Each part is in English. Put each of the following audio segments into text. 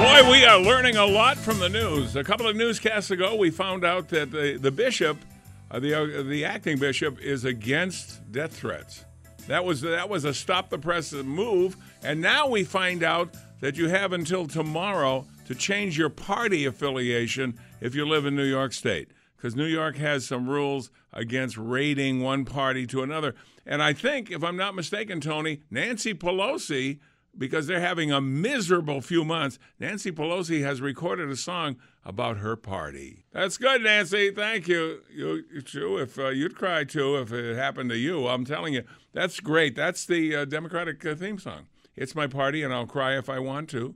Boy, we are learning a lot from the news. A couple of newscasts ago, we found out that the, the bishop, uh, the uh, the acting bishop, is against death threats. That was that was a stop the press move, and now we find out that you have until tomorrow to change your party affiliation if you live in New York State, because New York has some rules against raiding one party to another. And I think, if I'm not mistaken, Tony, Nancy Pelosi because they're having a miserable few months. Nancy Pelosi has recorded a song about her party. That's good, Nancy. Thank you. You, you too. If uh, you'd cry too if it happened to you, I'm telling you, that's great. That's the uh, Democratic uh, theme song. It's my party, and I'll cry if I want to.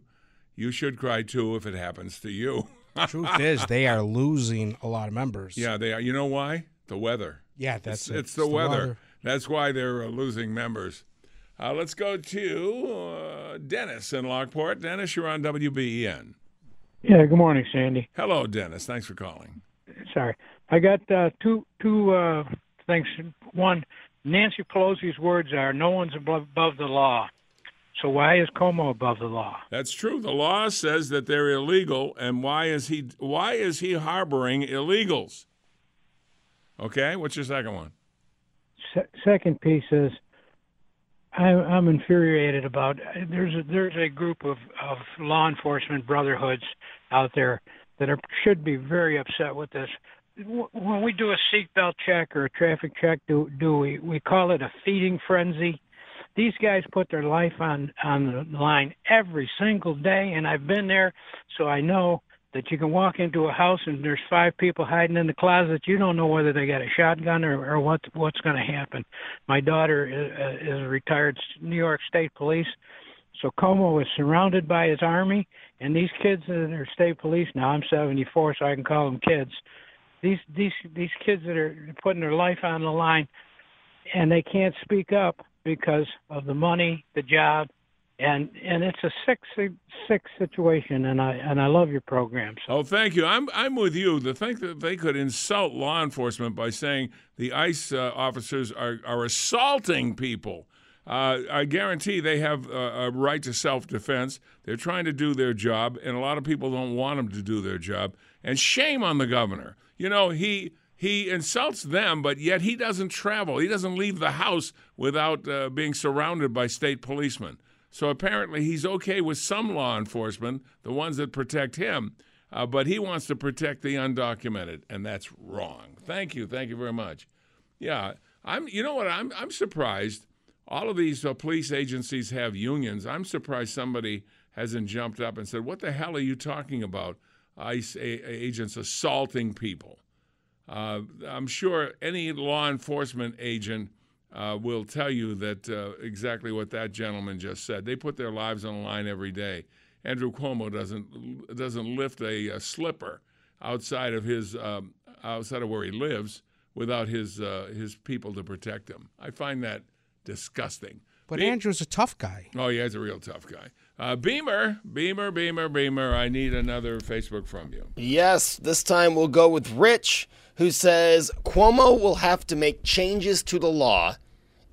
You should cry too if it happens to you. Truth is, they are losing a lot of members. yeah, they are. You know why? The weather. yeah, that's it's, it. it's the weather. That's why they're uh, losing members. Uh, let's go to uh, Dennis in Lockport. Dennis, you're on WBEN. Yeah, good morning, Sandy. Hello, Dennis. Thanks for calling. Sorry. I got uh, two two uh, things. One, Nancy Pelosi's words are, "No one's above, above the law." So why is Cuomo above the law? That's true. The law says that they're illegal, and why is he why is he harboring illegals? Okay, what's your second one? Se- second piece is, I'm, I'm infuriated about. There's a, there's a group of of law enforcement brotherhoods out there that are should be very upset with this. When we do a seatbelt check or a traffic check, do do we we call it a feeding frenzy? these guys put their life on on the line every single day and I've been there so I know that you can walk into a house and there's five people hiding in the closet you don't know whether they got a shotgun or, or what what's going to happen. My daughter is, uh, is a retired New York State Police so Cuomo is surrounded by his army and these kids that are state police now I'm 74 so I can call them kids these these these kids that are putting their life on the line and they can't speak up because of the money, the job, and and it's a sick sick situation. And I and I love your program. So Oh, thank you. I'm I'm with you. To think that they could insult law enforcement by saying the ICE uh, officers are are assaulting people. Uh, I guarantee they have uh, a right to self defense. They're trying to do their job, and a lot of people don't want them to do their job. And shame on the governor. You know, he he insults them, but yet he doesn't travel. He doesn't leave the house without uh, being surrounded by state policemen. So apparently, he's okay with some law enforcement, the ones that protect him, uh, but he wants to protect the undocumented, and that's wrong. Thank you, thank you very much. Yeah, I'm. You know what? I'm. I'm surprised. All of these uh, police agencies have unions. I'm surprised somebody hasn't jumped up and said, "What the hell are you talking about? ICE a- agents assaulting people." Uh, I'm sure any law enforcement agent uh, will tell you that uh, exactly what that gentleman just said. They put their lives on the line every day. Andrew Cuomo doesn't doesn't lift a, a slipper outside of his um, outside of where he lives without his uh, his people to protect him. I find that disgusting. But Be- Andrew's a tough guy. Oh yeah, he's a real tough guy. Uh, Beamer, Beamer, Beamer, Beamer. I need another Facebook from you. Yes, this time we'll go with Rich, who says Cuomo will have to make changes to the law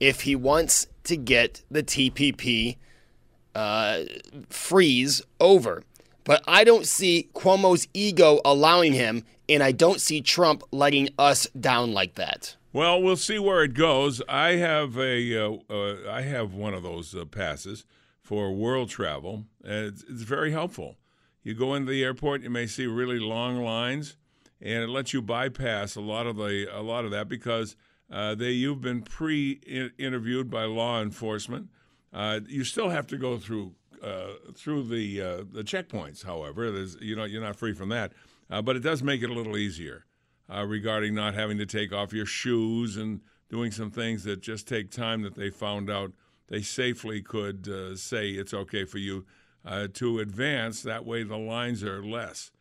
if he wants to get the TPP uh, freeze over. But I don't see Cuomo's ego allowing him, and I don't see Trump letting us down like that. Well, we'll see where it goes. I have a, uh, uh, I have one of those uh, passes for world travel. It's, it's very helpful. You go into the airport, you may see really long lines, and it lets you bypass a lot of the a lot of that because uh, they you've been pre-interviewed by law enforcement. Uh, you still have to go through uh, through the uh, the checkpoints. However, there's you know you're not free from that, uh, but it does make it a little easier uh, regarding not having to take off your shoes and doing some things that just take time that they found out they safely could say it's okay for you to advance. That way, the lines are less.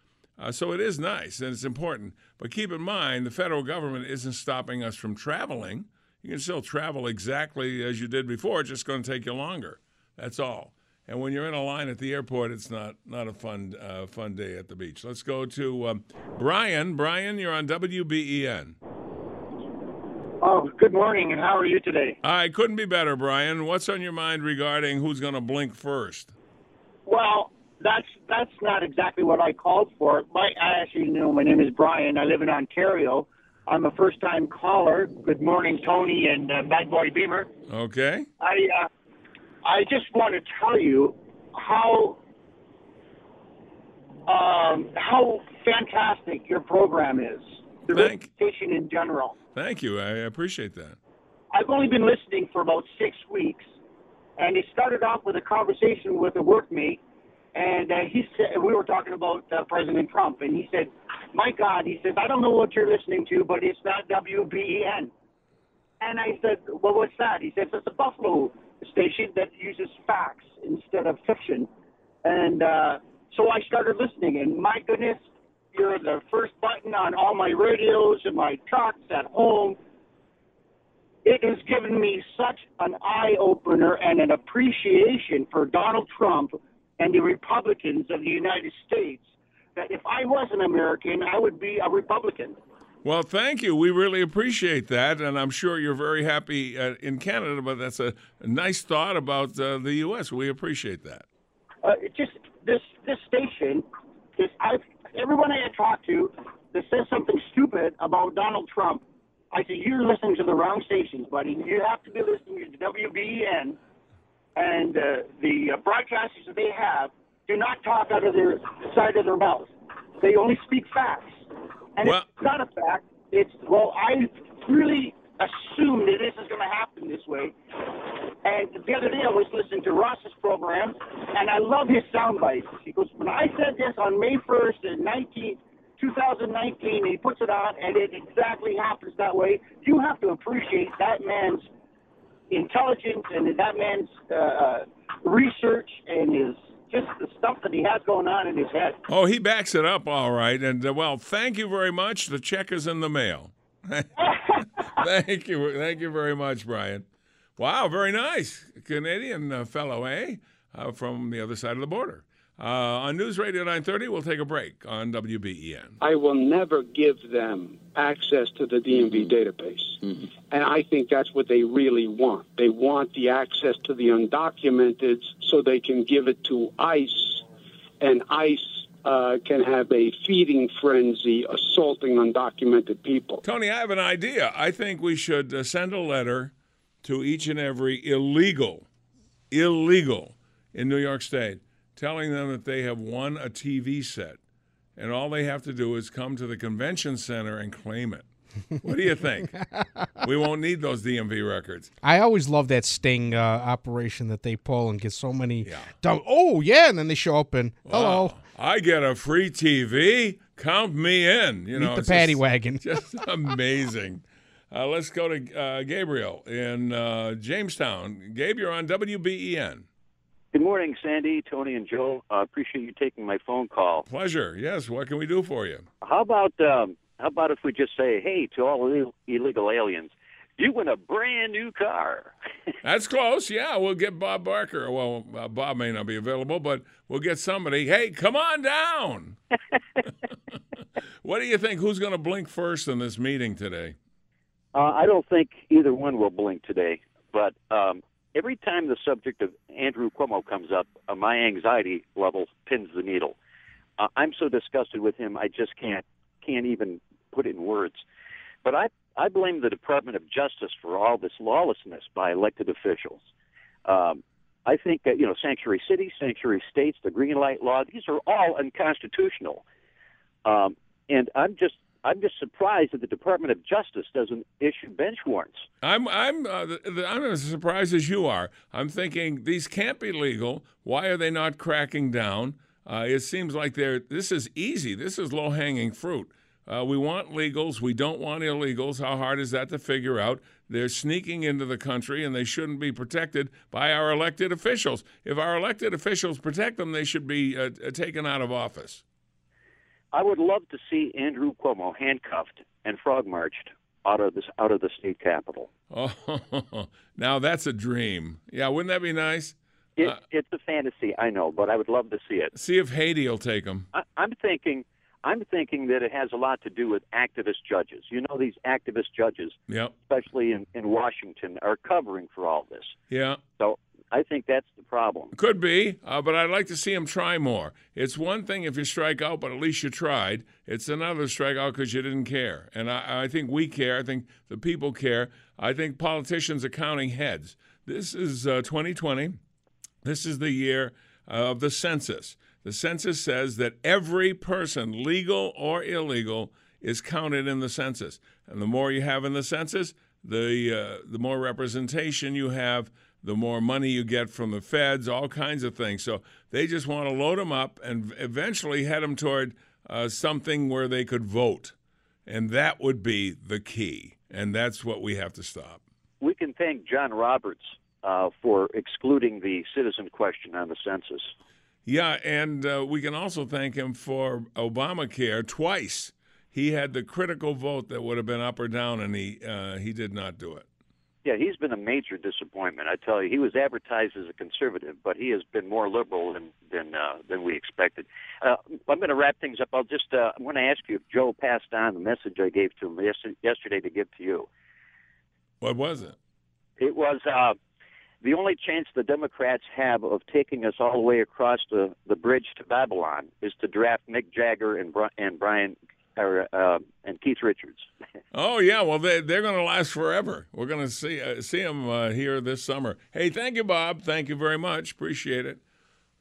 So it is nice and it's important. But keep in mind, the federal government isn't stopping us from traveling. You can still travel exactly as you did before. It's just going to take you longer. That's all. And when you're in a line at the airport, it's not not a fun uh, fun day at the beach. Let's go to um, Brian. Brian, you're on WBEN. Oh, good morning, and how are you today? I couldn't be better, Brian. What's on your mind regarding who's going to blink first? Well, that's that's not exactly what I called for. My, I actually know my name is Brian. I live in Ontario. I'm a first-time caller. Good morning, Tony and uh, Bad Boy Beamer. Okay. I uh, I just want to tell you how um, how fantastic your program is. The Thank- reputation in general. Thank you. I appreciate that. I've only been listening for about six weeks, and it started off with a conversation with a workmate, and uh, he said we were talking about uh, President Trump, and he said, "My God," he says, "I don't know what you're listening to, but it's not WBEN." And I said, "Well, what's that?" He says, "It's a Buffalo station that uses facts instead of fiction," and uh, so I started listening, and my goodness, you're the first button on all my radios and my trucks at home it has given me such an eye opener and an appreciation for Donald Trump and the Republicans of the United States that if I was an American, I would be a Republican. Well, thank you. We really appreciate that, and I'm sure you're very happy uh, in Canada. But that's a, nice thought about uh, the U.S. We appreciate that. Uh, it just this this station is I everyone I talk to that says something stupid about Donald Trump. I say you're listening to the wrong stations, buddy. You have to be listening to WBEN and uh, the uh, broadcasters that they have do not talk out of their side of their mouth. They only speak facts, and Well- it's not a fact. It's well, I really assumed that this is going to happen this way. And the other day I was listening to Ross's program, and I love his sound bites. He goes, when I said this on May 1st in 19, 2019, he puts it on, and it exactly happens that way. You have to appreciate that man's intelligence and that man's uh, research and his just the stuff that he has going on in his head. Oh, he backs it up all right. And uh, well, thank you very much. The check is in the mail. thank you, thank you very much, Brian. Wow, very nice, Canadian uh, fellow, eh? Uh, from the other side of the border. Uh, on News Radio 930, we'll take a break on WBEN. I will never give them access to the DMV database. And I think that's what they really want. They want the access to the undocumented so they can give it to ICE, and ICE uh, can have a feeding frenzy assaulting undocumented people. Tony, I have an idea. I think we should uh, send a letter to each and every illegal, illegal in New York State, telling them that they have won a TV set, and all they have to do is come to the convention center and claim it. What do you think? we won't need those DMV records. I always love that sting uh, operation that they pull and get so many. Yeah. Dumb, oh yeah, and then they show up and hello, Wow, I get a free TV. Count me in. You meet know, the paddy just- wagon. just amazing. Uh, let's go to uh, Gabriel in uh, Jamestown. Gabe, you're on WBEN. Good morning, Sandy, Tony, and Joe. I appreciate you taking my phone call. Pleasure. Yes. What can we do for you? How about um, how about if we just say, "Hey, to all Ill- illegal aliens, you win a brand new car." That's close. Yeah, we'll get Bob Barker. Well, uh, Bob may not be available, but we'll get somebody. Hey, come on down. what do you think? Who's going to blink first in this meeting today? Uh, I don't think either one will blink today, but um, every time the subject of Andrew Cuomo comes up, uh, my anxiety level pins the needle. Uh, I'm so disgusted with him, I just can't can't even put it in words. But I I blame the Department of Justice for all this lawlessness by elected officials. Um, I think that you know sanctuary cities, sanctuary states, the green light law, these are all unconstitutional. Um, and I'm just I'm just surprised that the Department of Justice doesn't issue bench warrants. I'm I'm uh, I'm as surprised as you are. I'm thinking these can't be legal. Why are they not cracking down? Uh, it seems like they're this is easy. This is low hanging fruit. Uh, we want legals. We don't want illegals. How hard is that to figure out? They're sneaking into the country and they shouldn't be protected by our elected officials. If our elected officials protect them, they should be uh, uh taken out of office. I would love to see Andrew Cuomo handcuffed and frog marched out of this out of the state capitol. Oh, now that's a dream. Yeah, wouldn't that be nice? It, uh, it's a fantasy, I know, but I would love to see it. See if Haiti will take him. I, I'm thinking I'm thinking that it has a lot to do with activist judges. You know, these activist judges, yep. especially in, in Washington, are covering for all this. Yeah. So I think that's the problem. Could be, uh, but I'd like to see him try more. It's one thing if you strike out, but at least you tried. It's another strike out because you didn't care. And I, I think we care. I think the people care. I think politicians are counting heads. This is uh, 2020. This is the year of the census. The census says that every person, legal or illegal, is counted in the census. And the more you have in the census, the uh, the more representation you have, the more money you get from the feds, all kinds of things. So they just want to load them up and eventually head them toward uh, something where they could vote, and that would be the key. And that's what we have to stop. We can thank John Roberts uh, for excluding the citizen question on the census. Yeah, and uh, we can also thank him for Obamacare twice. He had the critical vote that would have been up or down, and he uh, he did not do it. Yeah, he's been a major disappointment. I tell you, he was advertised as a conservative, but he has been more liberal than than uh, than we expected. Uh, I'm going to wrap things up. I'll just uh, I'm going to ask you if Joe passed on the message I gave to him yesterday to give to you. What was it? It was uh, the only chance the Democrats have of taking us all the way across the, the bridge to Babylon is to draft Mick Jagger and, and Brian or, uh, and Keith Richards. oh yeah, well they they're going to last forever. We're going to see uh, see them uh, here this summer. Hey, thank you, Bob. Thank you very much. Appreciate it.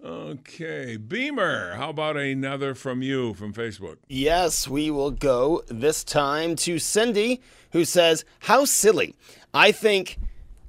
Okay, Beamer, how about another from you from Facebook? Yes, we will go this time to Cindy, who says, How silly. I think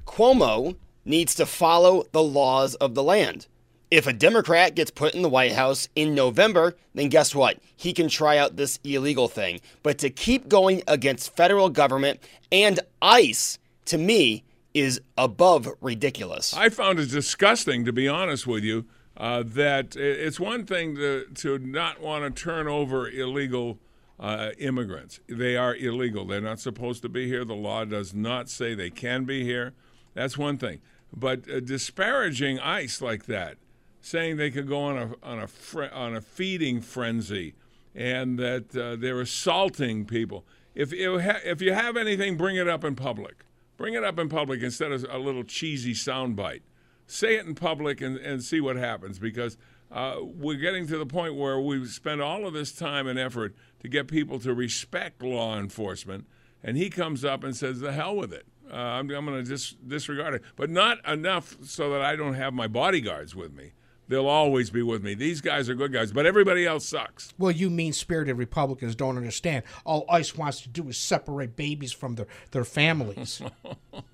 Cuomo needs to follow the laws of the land. If a Democrat gets put in the White House in November, then guess what? He can try out this illegal thing. But to keep going against federal government and ICE, to me, is above ridiculous. I found it disgusting, to be honest with you, uh, that it's one thing to, to not want to turn over illegal uh, immigrants. They are illegal. They're not supposed to be here. The law does not say they can be here. That's one thing. But uh, disparaging ICE like that, saying they could go on a on a fre- on a feeding frenzy, and that uh, they're assaulting people. If you ha- if you have anything, bring it up in public. Bring it up in public instead of a little cheesy soundbite. Say it in public and, and see what happens because uh, we're getting to the point where we spend all of this time and effort to get people to respect law enforcement, and he comes up and says, "The hell with it." Uh, I'm, I'm going to dis- disregard it, but not enough so that I don't have my bodyguards with me. They'll always be with me. These guys are good guys, but everybody else sucks. Well, you mean spirited Republicans don't understand. All ICE wants to do is separate babies from their, their families.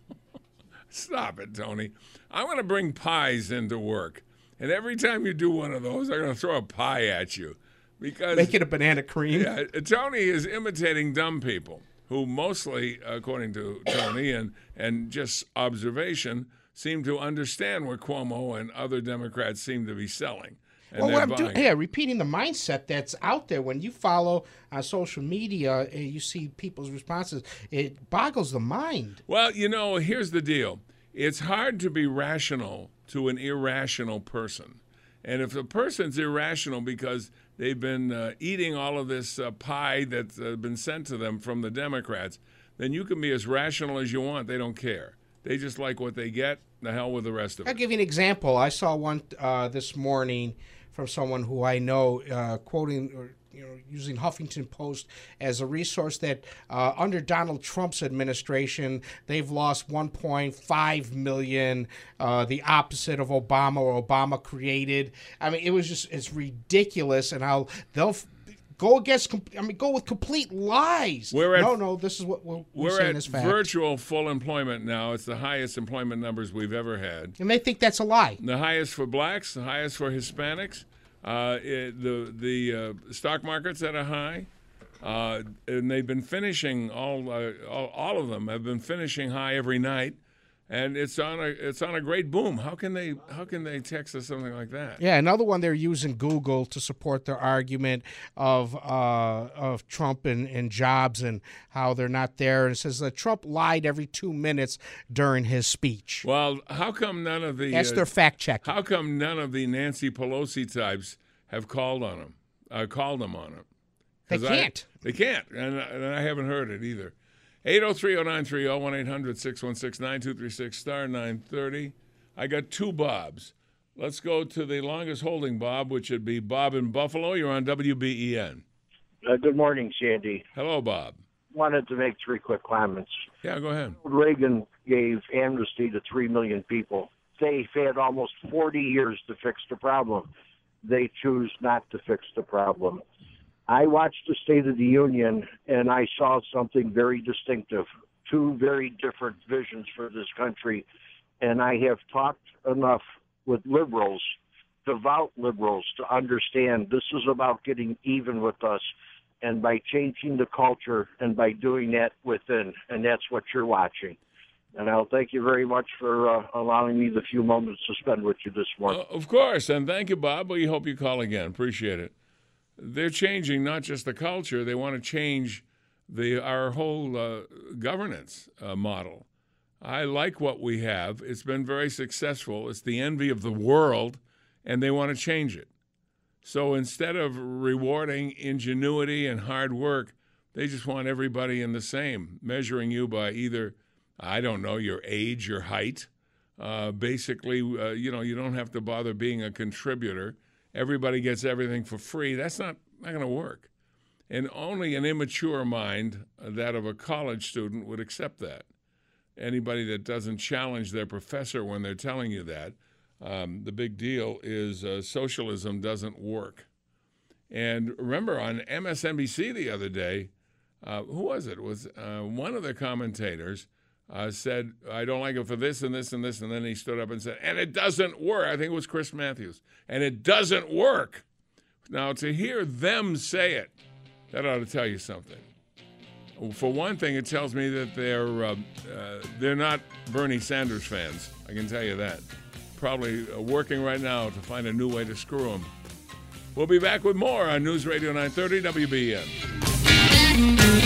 Stop it, Tony. I'm going to bring pies into work. And every time you do one of those, I'm going to throw a pie at you. Because Make it a banana cream. Yeah, uh, Tony is imitating dumb people who mostly, according to Tony and, and just observation, seem to understand what Cuomo and other Democrats seem to be selling. well, what I'm doing, yeah, repeating the mindset that's out there. When you follow on social media and you see people's responses, it boggles the mind. Well, you know, here's the deal: it's hard to be rational to an irrational person, and if a person's irrational because they've been uh, eating all of this uh, pie that's uh, been sent to them from the Democrats, then you can be as rational as you want. They don't care. They just like what they get. The hell with the rest of it. I'll give you an example. I saw one uh, this morning from someone who I know uh, quoting or you know, using Huffington Post as a resource that uh, under Donald Trump's administration, they've lost 1.5 million, uh, the opposite of Obama or Obama created. I mean, it was just it's ridiculous, and how they'll go against. I mean, go with complete lies. We're at, no, no. This is what we're, we're, we're at virtual full employment now. It's the highest employment numbers we've ever had, and they think that's a lie. The highest for blacks, the highest for Hispanics. Uh, it, the the uh, stock market's at a high. Uh, and they've been finishing all, uh, all all of them have been finishing high every night, and it's on a it's on a great boom. How can they how can they text us something like that? Yeah, another one they're using Google to support their argument of uh, of Trump and, and Jobs and how they're not there. And it says that Trump lied every two minutes during his speech. Well, how come none of the That's uh, their fact check. How come none of the Nancy Pelosi types have called on him? Uh, called them on it. They 'Cause I- can't. they can't, and, and I haven't heard it either. 803-0930, 1-800-616-9236, star 930. I got two Bobs. Let's go to the longest holding Bob, which would be Bob in Buffalo. You're on WBEN. Uh, good morning, Sandy. Hello, Bob. Wanted to make three quick comments. Yeah, go ahead. Reagan gave amnesty to three million people. They've had almost 40 years to fix the problem. They choose not to fix the problem. I watched the State of the Union and I saw something very distinctive, two very different visions for this country. And I have talked enough with liberals, devout liberals, to understand this is about getting even with us and by changing the culture and by doing that within. And that's what you're watching. And I'll thank you very much for uh, allowing me the few moments to spend with you this morning. Uh, of course, and thank you, Bob. We hope you call again. Appreciate it. They're changing not just the culture; they want to change the our whole uh, governance uh, model. I like what we have. It's been very successful. It's the envy of the world, and they want to change it. So instead of rewarding ingenuity and hard work, they just want everybody in the same, measuring you by either, I don't know, your age, your height. Uh, basically, uh, you know, you don't have to bother being a contributor. Everybody gets everything for free. That's not, not going to work. And only an immature mind, uh, that of a college student, would accept that. Anybody that doesn't challenge their professor when they're telling you that, um, the big deal is uh, socialism doesn't work. And remember on MSNBC the other day, uh, who was it? It was uh, one of the commentators uh, said, I don't like it for this and this and this. And then he stood up and said, and it doesn't work. I think it was Chris Matthews. And it doesn't work. Now, to hear them say it, that ought to tell you something. For one thing, it tells me that they're uh, uh, they're not Bernie Sanders fans. I can tell you that. Probably uh, working right now to find a new way to screw them. We'll be back with more on News Radio 930 WBEN.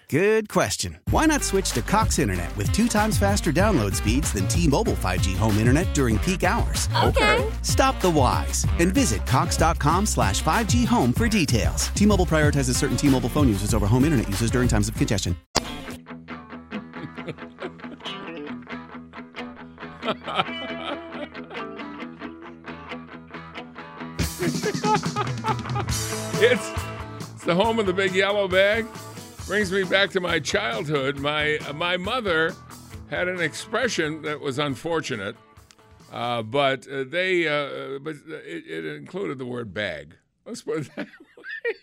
Good question. Why not switch to Cox Internet with two times faster download speeds than T-Mobile 5G home internet during peak hours? Okay. Stop the whys and visit cox.com slash 5G home for details. T-Mobile prioritizes certain T-Mobile phone users over home internet users during times of congestion. It's, it's the home of the big yellow bag. Brings me back to my childhood. My my mother had an expression that was unfortunate, uh, but uh, they uh, but it, it included the word bag. Let's put it that way.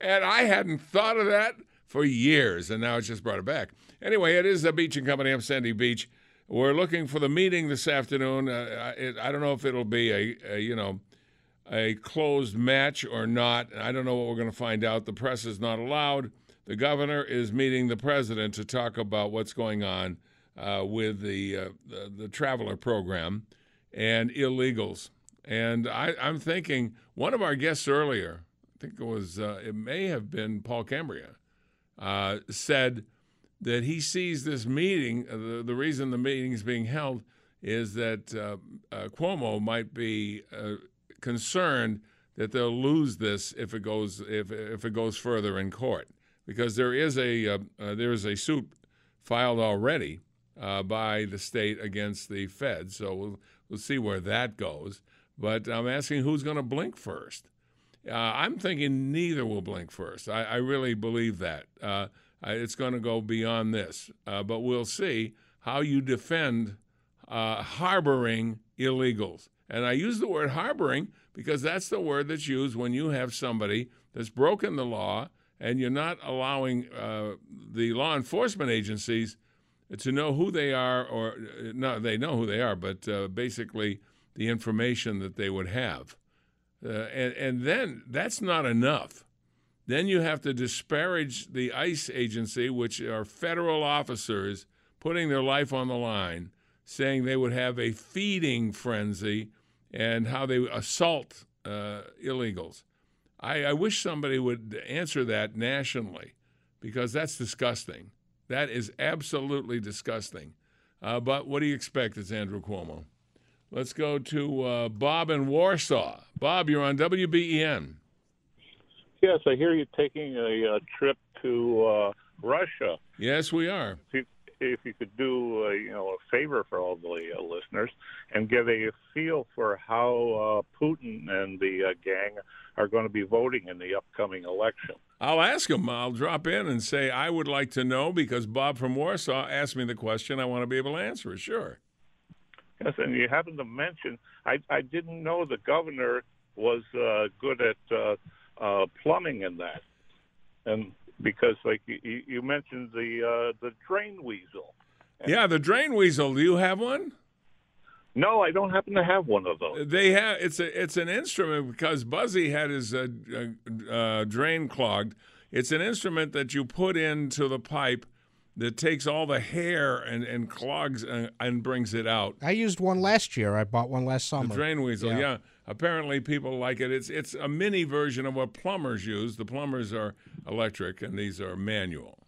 and I hadn't thought of that for years, and now it's just brought it back. Anyway, it is the Beach and Company. I'm Sandy Beach. We're looking for the meeting this afternoon. Uh, I, it, I don't know if it'll be a, a you know a closed match or not. I don't know what we're going to find out. The press is not allowed. The governor is meeting the president to talk about what's going on uh, with the, uh, the the traveler program and illegals. And I, I'm thinking one of our guests earlier, I think it was uh, it may have been Paul Cambria, uh, said that he sees this meeting. Uh, the, the reason the meeting is being held is that uh, Cuomo might be concerned that they'll lose this if it goes if if it goes further in court because there is a uh, uh, there is a suit filed already uh, by the state against the Fed. So we'll we'll see where that goes. But I'm asking who's going to blink first. Uh, I'm thinking neither will blink first. I, I really believe that. Uh, it's going to go beyond this. Uh, but we'll see how you defend harboring illegals. And I use the word harboring because that's the word that's used when you have somebody that's broken the law and you're not allowing uh, the law enforcement agencies to know who they are, or uh, no, they know who they are, but uh, basically the information that they would have. Uh, and, and then that's not enough. Then you have to disparage the ICE agency, which are federal officers putting their life on the line, saying they would have a feeding frenzy and how they assault uh, illegals. I, I wish somebody would answer that nationally because that's disgusting. That is absolutely disgusting. Uh, but what do you expect? It's Andrew Cuomo. Let's go to uh, Bob in Warsaw. Bob, you're on WBEN. Yes, I hear you taking a, uh trip to uh, Russia. Yes, we are. If you, could do uh, you know a favor for all the uh, listeners and give a feel for how uh, Putin and the uh, gang are going to be voting in the upcoming election. I'll ask him. I'll drop in and say, I would like to know because Bob from Warsaw asked me the question. I want to be able to answer it. Sure. Yes, and you happen to mention I, I didn't know the governor was uh, good at uh, uh, plumbing and that, and because like you, you you mentioned the uh, the drain weasel. Yeah, the drain weasel. Do you have one? No, I don't happen to have one of those. They have. It's a. It's an instrument because Buzzy had his uh, uh, uh, drain clogged. It's an instrument that you put into the pipe that takes all the hair and, and clogs and, and brings it out. I used one last year. I bought one last summer. The drain weasel, yeah. Apparently, people like it. It's it's a mini version of what plumbers use. The plumbers are electric, and these are manual.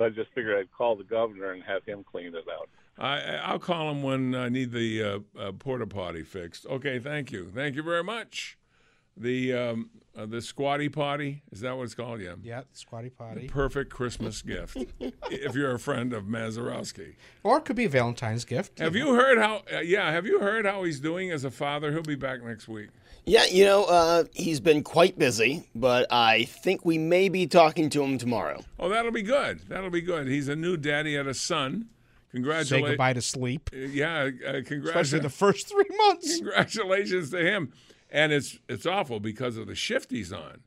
I just figured I'd call the governor and have him clean it out. I I'll call him when I need the uh, uh, porta potty fixed. Okay, thank you, thank you very much. The um, uh, the squatty potty is that what it's called? Yeah. Yeah, squatty potty. The perfect Christmas gift if you're a friend of Mazurowski. Or it could be a Valentine's gift. Have you heard how? Uh, yeah, have you heard how he's doing as a father? He'll be back next week. Yeah, you know, uh, he's been quite busy, but I think we may be talking to him tomorrow. Oh, that'll be good. That'll be good. He's a new daddy and a son. Congratulations. Say goodbye to sleep. Yeah, uh, congratulations. Especially the first three months. Congratulations to him. And it's it's awful because of the shift he's on.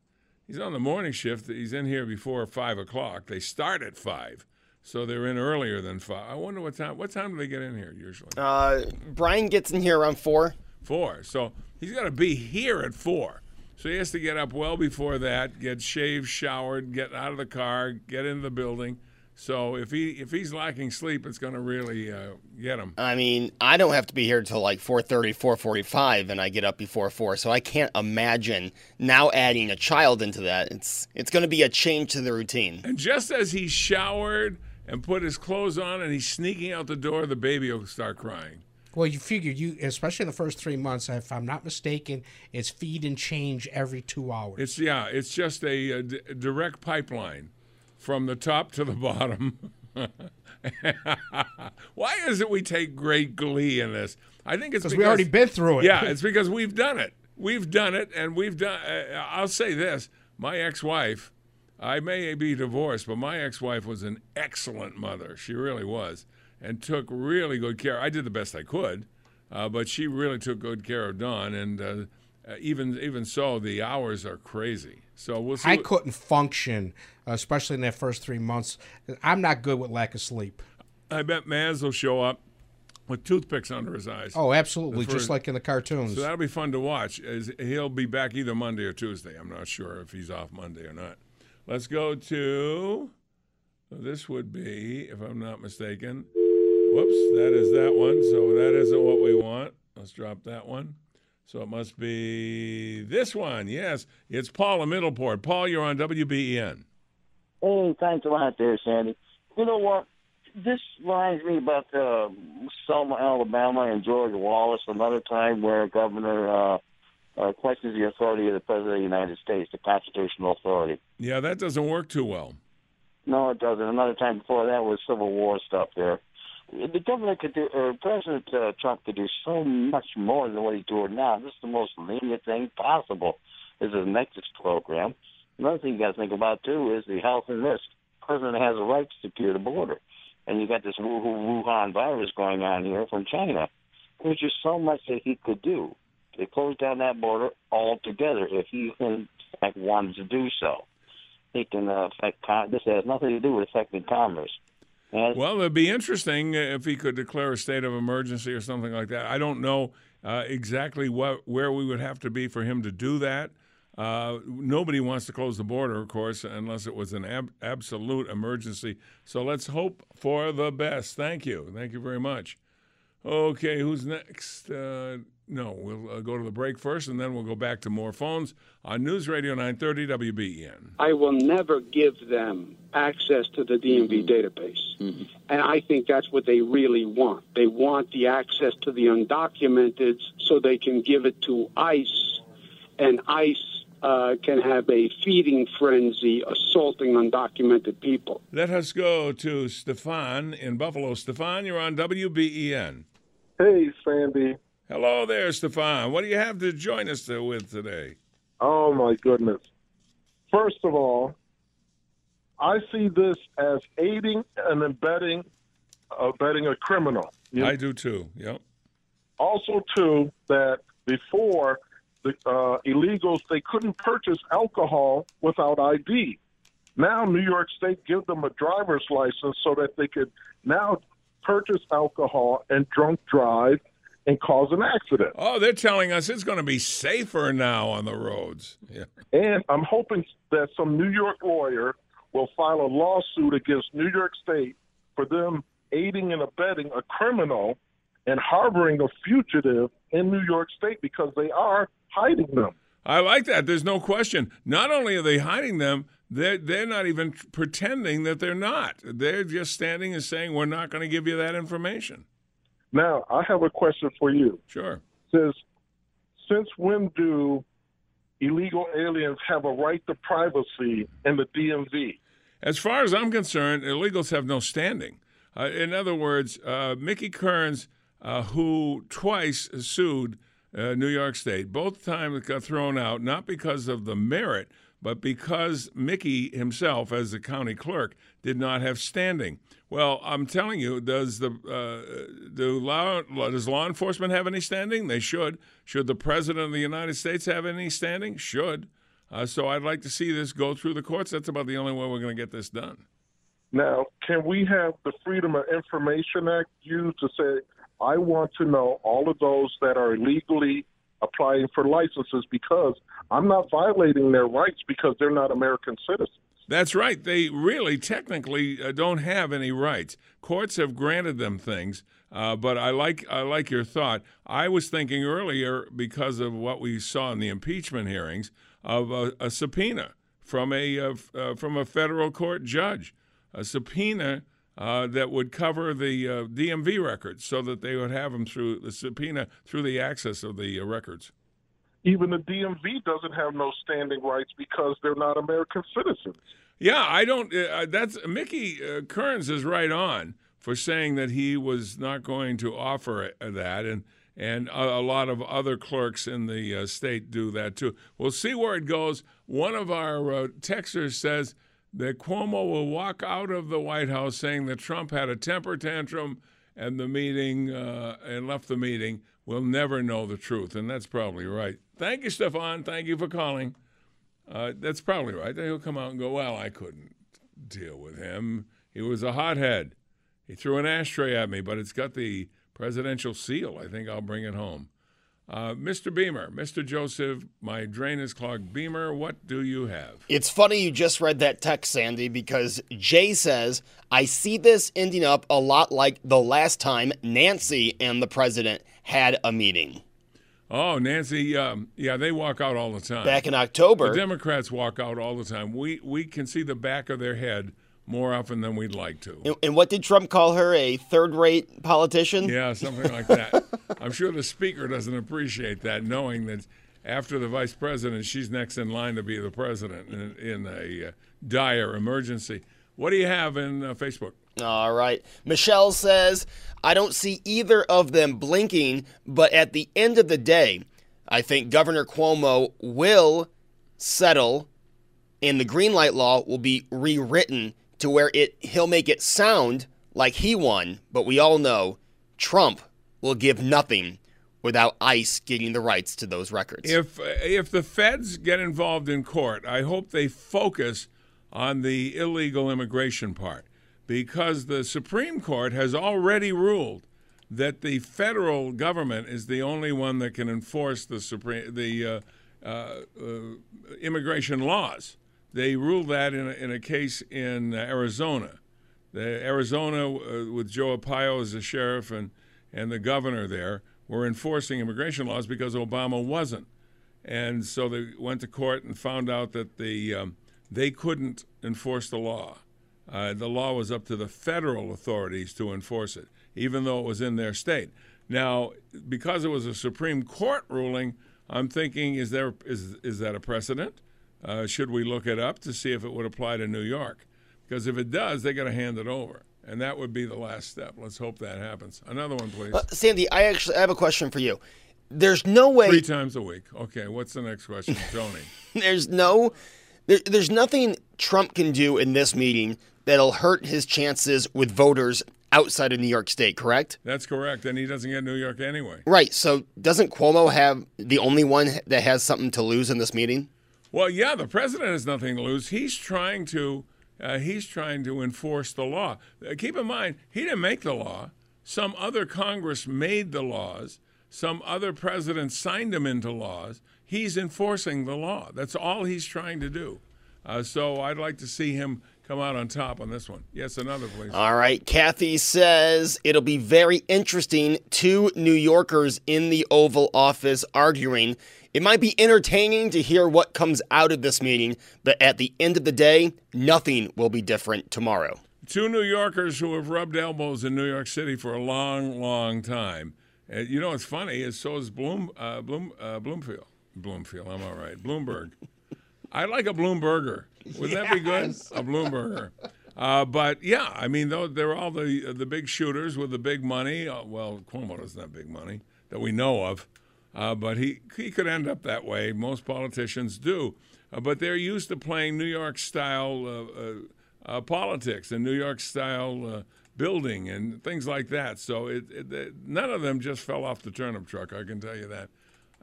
He's on the morning shift. He's in here before five o'clock. They start at five, so they're in earlier than five. I wonder what time. What time do they get in here usually? Uh, Brian gets in here around four. Four. So he's got to be here at four. So he has to get up well before that, get shaved, showered, get out of the car, get into the building. So if he if he's lacking sleep, it's going to really uh, get him. I mean, I don't have to be here till like 4:30, 4:45 and I get up before 4. So I can't imagine now adding a child into that. It's it's going to be a change to the routine. And just as he showered and put his clothes on and he's sneaking out the door, the baby will start crying. Well, you figured you, especially in the first three months, if I'm not mistaken, it's feed and change every two hours. It's yeah, it's just a, a d- direct pipeline from the top to the bottom. Why is it we take great glee in this? I think it's because we already been through it. Yeah, it's because we've done it. We've done it, and we've done. Uh, I'll say this: my ex-wife, I may be divorced, but my ex-wife was an excellent mother. She really was, and took really good care. I did the best I could, uh, but she really took good care of Dawn, and uh, uh, even even so, the hours are crazy. So we'll see. I what- couldn't function, especially in that first three months. I'm not good with lack of sleep. I bet Maz will show up with toothpicks under his eyes. Oh, absolutely, just like in the cartoons. So that'll be fun to watch. As he'll be back either Monday or Tuesday. I'm not sure if he's off Monday or not. Let's go to this would be, if I'm not mistaken. Whoops, that is that one. So that isn't what we want. Let's drop that one. So it must be this one. Yes, it's Paul in Middleport. Paul, you're on WBEN. Hey, thanks a lot there, Sandy. You know what? This reminds me about uh, Selma, Alabama, and George Wallace, another time where a governor uh, uh, questions the authority of the President of the United States, the constitutional authority. Yeah, that doesn't work too well. No, it doesn't. Another time before that was Civil War stuff there. The governor could do, or President uh, Trump could do so much more than what he's doing now. This is the most lenient thing possible. This is a Nexus program. Another thing you got to think about too is the health and risk. President has a right to secure the border, and you got this Wuhan virus going on here from China. There's just so much that he could do. They closed down that border altogether if he in fact wanted to do so. He can uh, affect. This has nothing to do with affecting commerce. And Well, it'd be interesting if he could declare a state of emergency or something like that. I don't know uh, exactly what where we would have to be for him to do that. Uh, nobody wants to close the border, of course, unless it was an ab- absolute emergency. So let's hope for the best. Thank you. Thank you very much. Okay, who's next? Uh, no, we'll uh, go to the break first, and then we'll go back to more phones on News Radio 930 WBEN. I will never give them access to the DMV database. And I think that's what they really want. They want the access to the undocumented so they can give it to ICE, and ICE uh, can have a feeding frenzy assaulting undocumented people. Let us go to Stefan in Buffalo. Stefan, you're on WBEN. Hey, Sandy. Hello there, Stefan. What do you have to join us with today? Oh, my goodness. First of all, I see this as aiding and abetting, abetting a criminal. You- I do too. Yep. also, too, that before the uh, illegals, they couldn't purchase alcohol without ID. Now, New York State give them a driver's license so that they could now purchase alcohol and drunk drive and cause an accident. Oh, they're telling us it's going to be safer now on the roads. Yeah. And I'm hoping that some New York lawyer will file a lawsuit against New York State for them aiding and abetting a criminal and harboring a fugitive in New York State because they are hiding them. I like that. There's no question. Not only are they hiding them, they're, they're not even pretending that they're not. They're just standing and saying, we're not going to give you that information. Now, I have a question for you. Sure. Says, since when do illegal aliens have a right to privacy in the DMV? As far as I'm concerned, illegals have no standing. Uh, in other words, uh, Mickey Kearns, uh, who twice sued uh, New York State, both times got thrown out, not because of the merit, but because Mickey himself, as the county clerk, did not have standing. Well, I'm telling you, does the uh, do law, does law enforcement have any standing? They should. Should the president of the United States have any standing? Should. Uh, so I'd like to see this go through the courts. That's about the only way we're going to get this done. Now, can we have the Freedom of Information Act used to say, I want to know all of those that are illegally applying for licenses because I'm not violating their rights because they're not American citizens? That's right. They really technically uh, don't have any rights. Courts have granted them things, uh, but I like I like your thought. I was thinking earlier because of what we saw in the impeachment hearings of a, a subpoena from a uh, uh, from a federal court judge, a subpoena uh, that would cover the uh, DMV records, so that they would have them through the subpoena through the access of the records. Even the DMV doesn't have no standing rights because they're not American citizens. Yeah, I don't. Uh, that's Mickey uh, Kearns is right on for saying that he was not going to offer that, and and a, a lot of other clerks in the uh, state do that too. We'll see where it goes. One of our uh, texters says that Cuomo will walk out of the White House saying that Trump had a temper tantrum and the meeting uh, and left the meeting. We'll never know the truth, and that's probably right. Thank you, Stefan. Thank you for calling. Uh, that's probably right. He'll come out and go, Well, I couldn't deal with him. He was a hothead. He threw an ashtray at me, but it's got the presidential seal. I think I'll bring it home. Uh, Mr. Beamer, Mr. Joseph, my drain is clogged. Beamer, what do you have? It's funny you just read that text, Sandy, because Jay says, I see this ending up a lot like the last time Nancy and the president had a meeting. Oh, Nancy, um, yeah, they walk out all the time. Back in October. The Democrats walk out all the time. We we can see the back of their head more often than we'd like to. And, and what did Trump call her? A third-rate politician? Yeah, something like that. I'm sure the speaker doesn't appreciate that, knowing that after the vice president, she's next in line to be the president in, in a uh, dire emergency. What do you have in uh, Facebook? All right. Michelle says, I don't see either of them blinking, but at the end of the day, I think Governor Cuomo will settle and the green light law will be rewritten to where it he'll make it sound like he won, but we all know Trump will give nothing without ICE getting the rights to those records. If if the feds get involved in court, I hope they focus on the illegal immigration part because the Supreme Court has already ruled that the federal government is the only one that can enforce the supreme the uh, uh, uh, immigration laws. They ruled that in a, in a case in Arizona. The Arizona, uh, with Joe Arpaio as the sheriff and, and the governor there, were enforcing immigration laws because Obama wasn't. And so they went to court and found out that the, um, they couldn't enforce the law. Uh, the law was up to the federal authorities to enforce it, even though it was in their state. Now, because it was a Supreme Court ruling, I'm thinking, is there is is that a precedent? Uh, should we look it up to see if it would apply to New York? Because if it does, they got to hand it over, and that would be the last step. Let's hope that happens. Another one, please. Uh, Sandy, I actually I have a question for you. There's no way. Three times a week. Okay, what's the next question, Tony? there's no, there, there's nothing Trump can do in this meeting that'll hurt his chances with voters outside of New York State, correct? That's correct, and he doesn't get New York anyway. Right. So doesn't Cuomo have the only one that has something to lose in this meeting? Well, yeah, the president has nothing to lose. He's trying to uh, he's trying to enforce the law. Uh, keep in mind, he didn't make the law. Some other Congress made the laws. Some other president signed them into laws. He's enforcing the law. That's all he's trying to do. Uh, so I'd like to see him come out on top on this one. Yes, another, please. All right. Kathy says it'll be very interesting. Two New Yorkers in the Oval Office arguing. It might be entertaining to hear what comes out of this meeting, but at the end of the day, nothing will be different tomorrow. Two New Yorkers who have rubbed elbows in New York City for a long, long time. Uh, you know what's funny is so is Bloom, uh, Bloom, uh, Bloomfield. Bloomfield, I'm all right. Bloomberg. I like a Bloomberger. Wouldn't yes. that be good? A Bloomberger. Uh, but yeah, I mean, though they're all the the big shooters with the big money. Uh, well, Cuomo doesn't have big money that we know of, uh, but he he could end up that way. Most politicians do, uh, but they're used to playing New York style uh, uh, politics and New York style building and things like that. So it, it, none of them just fell off the turnip truck. I can tell you that.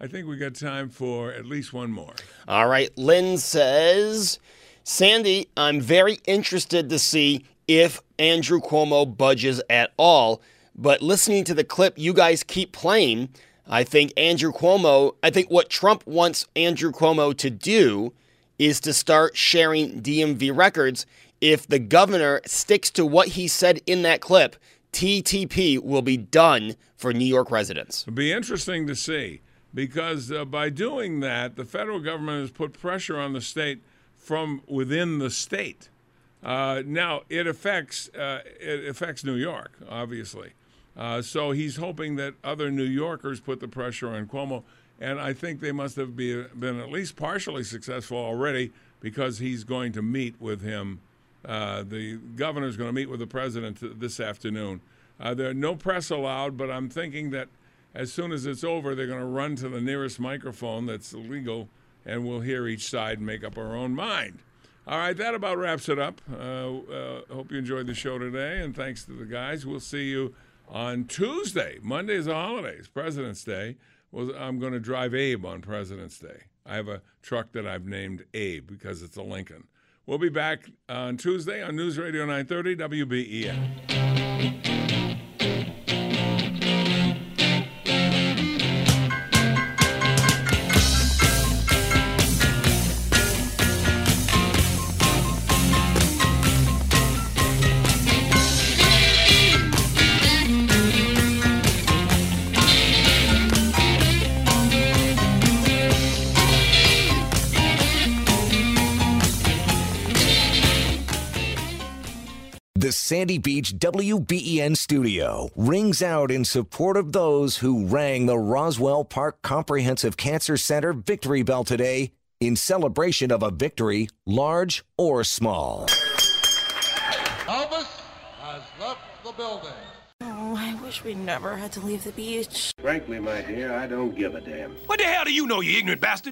I think we got time for at least one more. All right. Lynn says, Sandy, I'm very interested to see if Andrew Cuomo budges at all. But listening to the clip you guys keep playing, I think Andrew Cuomo, I think what Trump wants Andrew Cuomo to do is to start sharing DMV records. If the governor sticks to what he said in that clip, TTP will be done for New York residents. It'll be interesting to see because uh, by doing that, the federal government has put pressure on the state from within the state. Uh, now it affects uh, it affects New York, obviously. Uh, so he's hoping that other New Yorkers put the pressure on Cuomo, and I think they must have be, been at least partially successful already because he's going to meet with him. Uh, the governor's going to meet with the president this afternoon. Uh, there are no press allowed, but I'm thinking that as soon as it's over, they're going to run to the nearest microphone that's legal, and we'll hear each side and make up our own mind. All right, that about wraps it up. Uh, uh, hope you enjoyed the show today, and thanks to the guys. We'll see you on Tuesday. Monday is a holiday, it's President's Day. Well, I'm going to drive Abe on President's Day. I have a truck that I've named Abe because it's a Lincoln. We'll be back on Tuesday on News Radio 930 WBEN. Sandy Beach WBEN studio rings out in support of those who rang the Roswell Park Comprehensive Cancer Center victory bell today in celebration of a victory, large or small. Elvis has left the building. Oh, I wish we never had to leave the beach. Frankly, my dear, I don't give a damn. What the hell do you know, you ignorant bastard?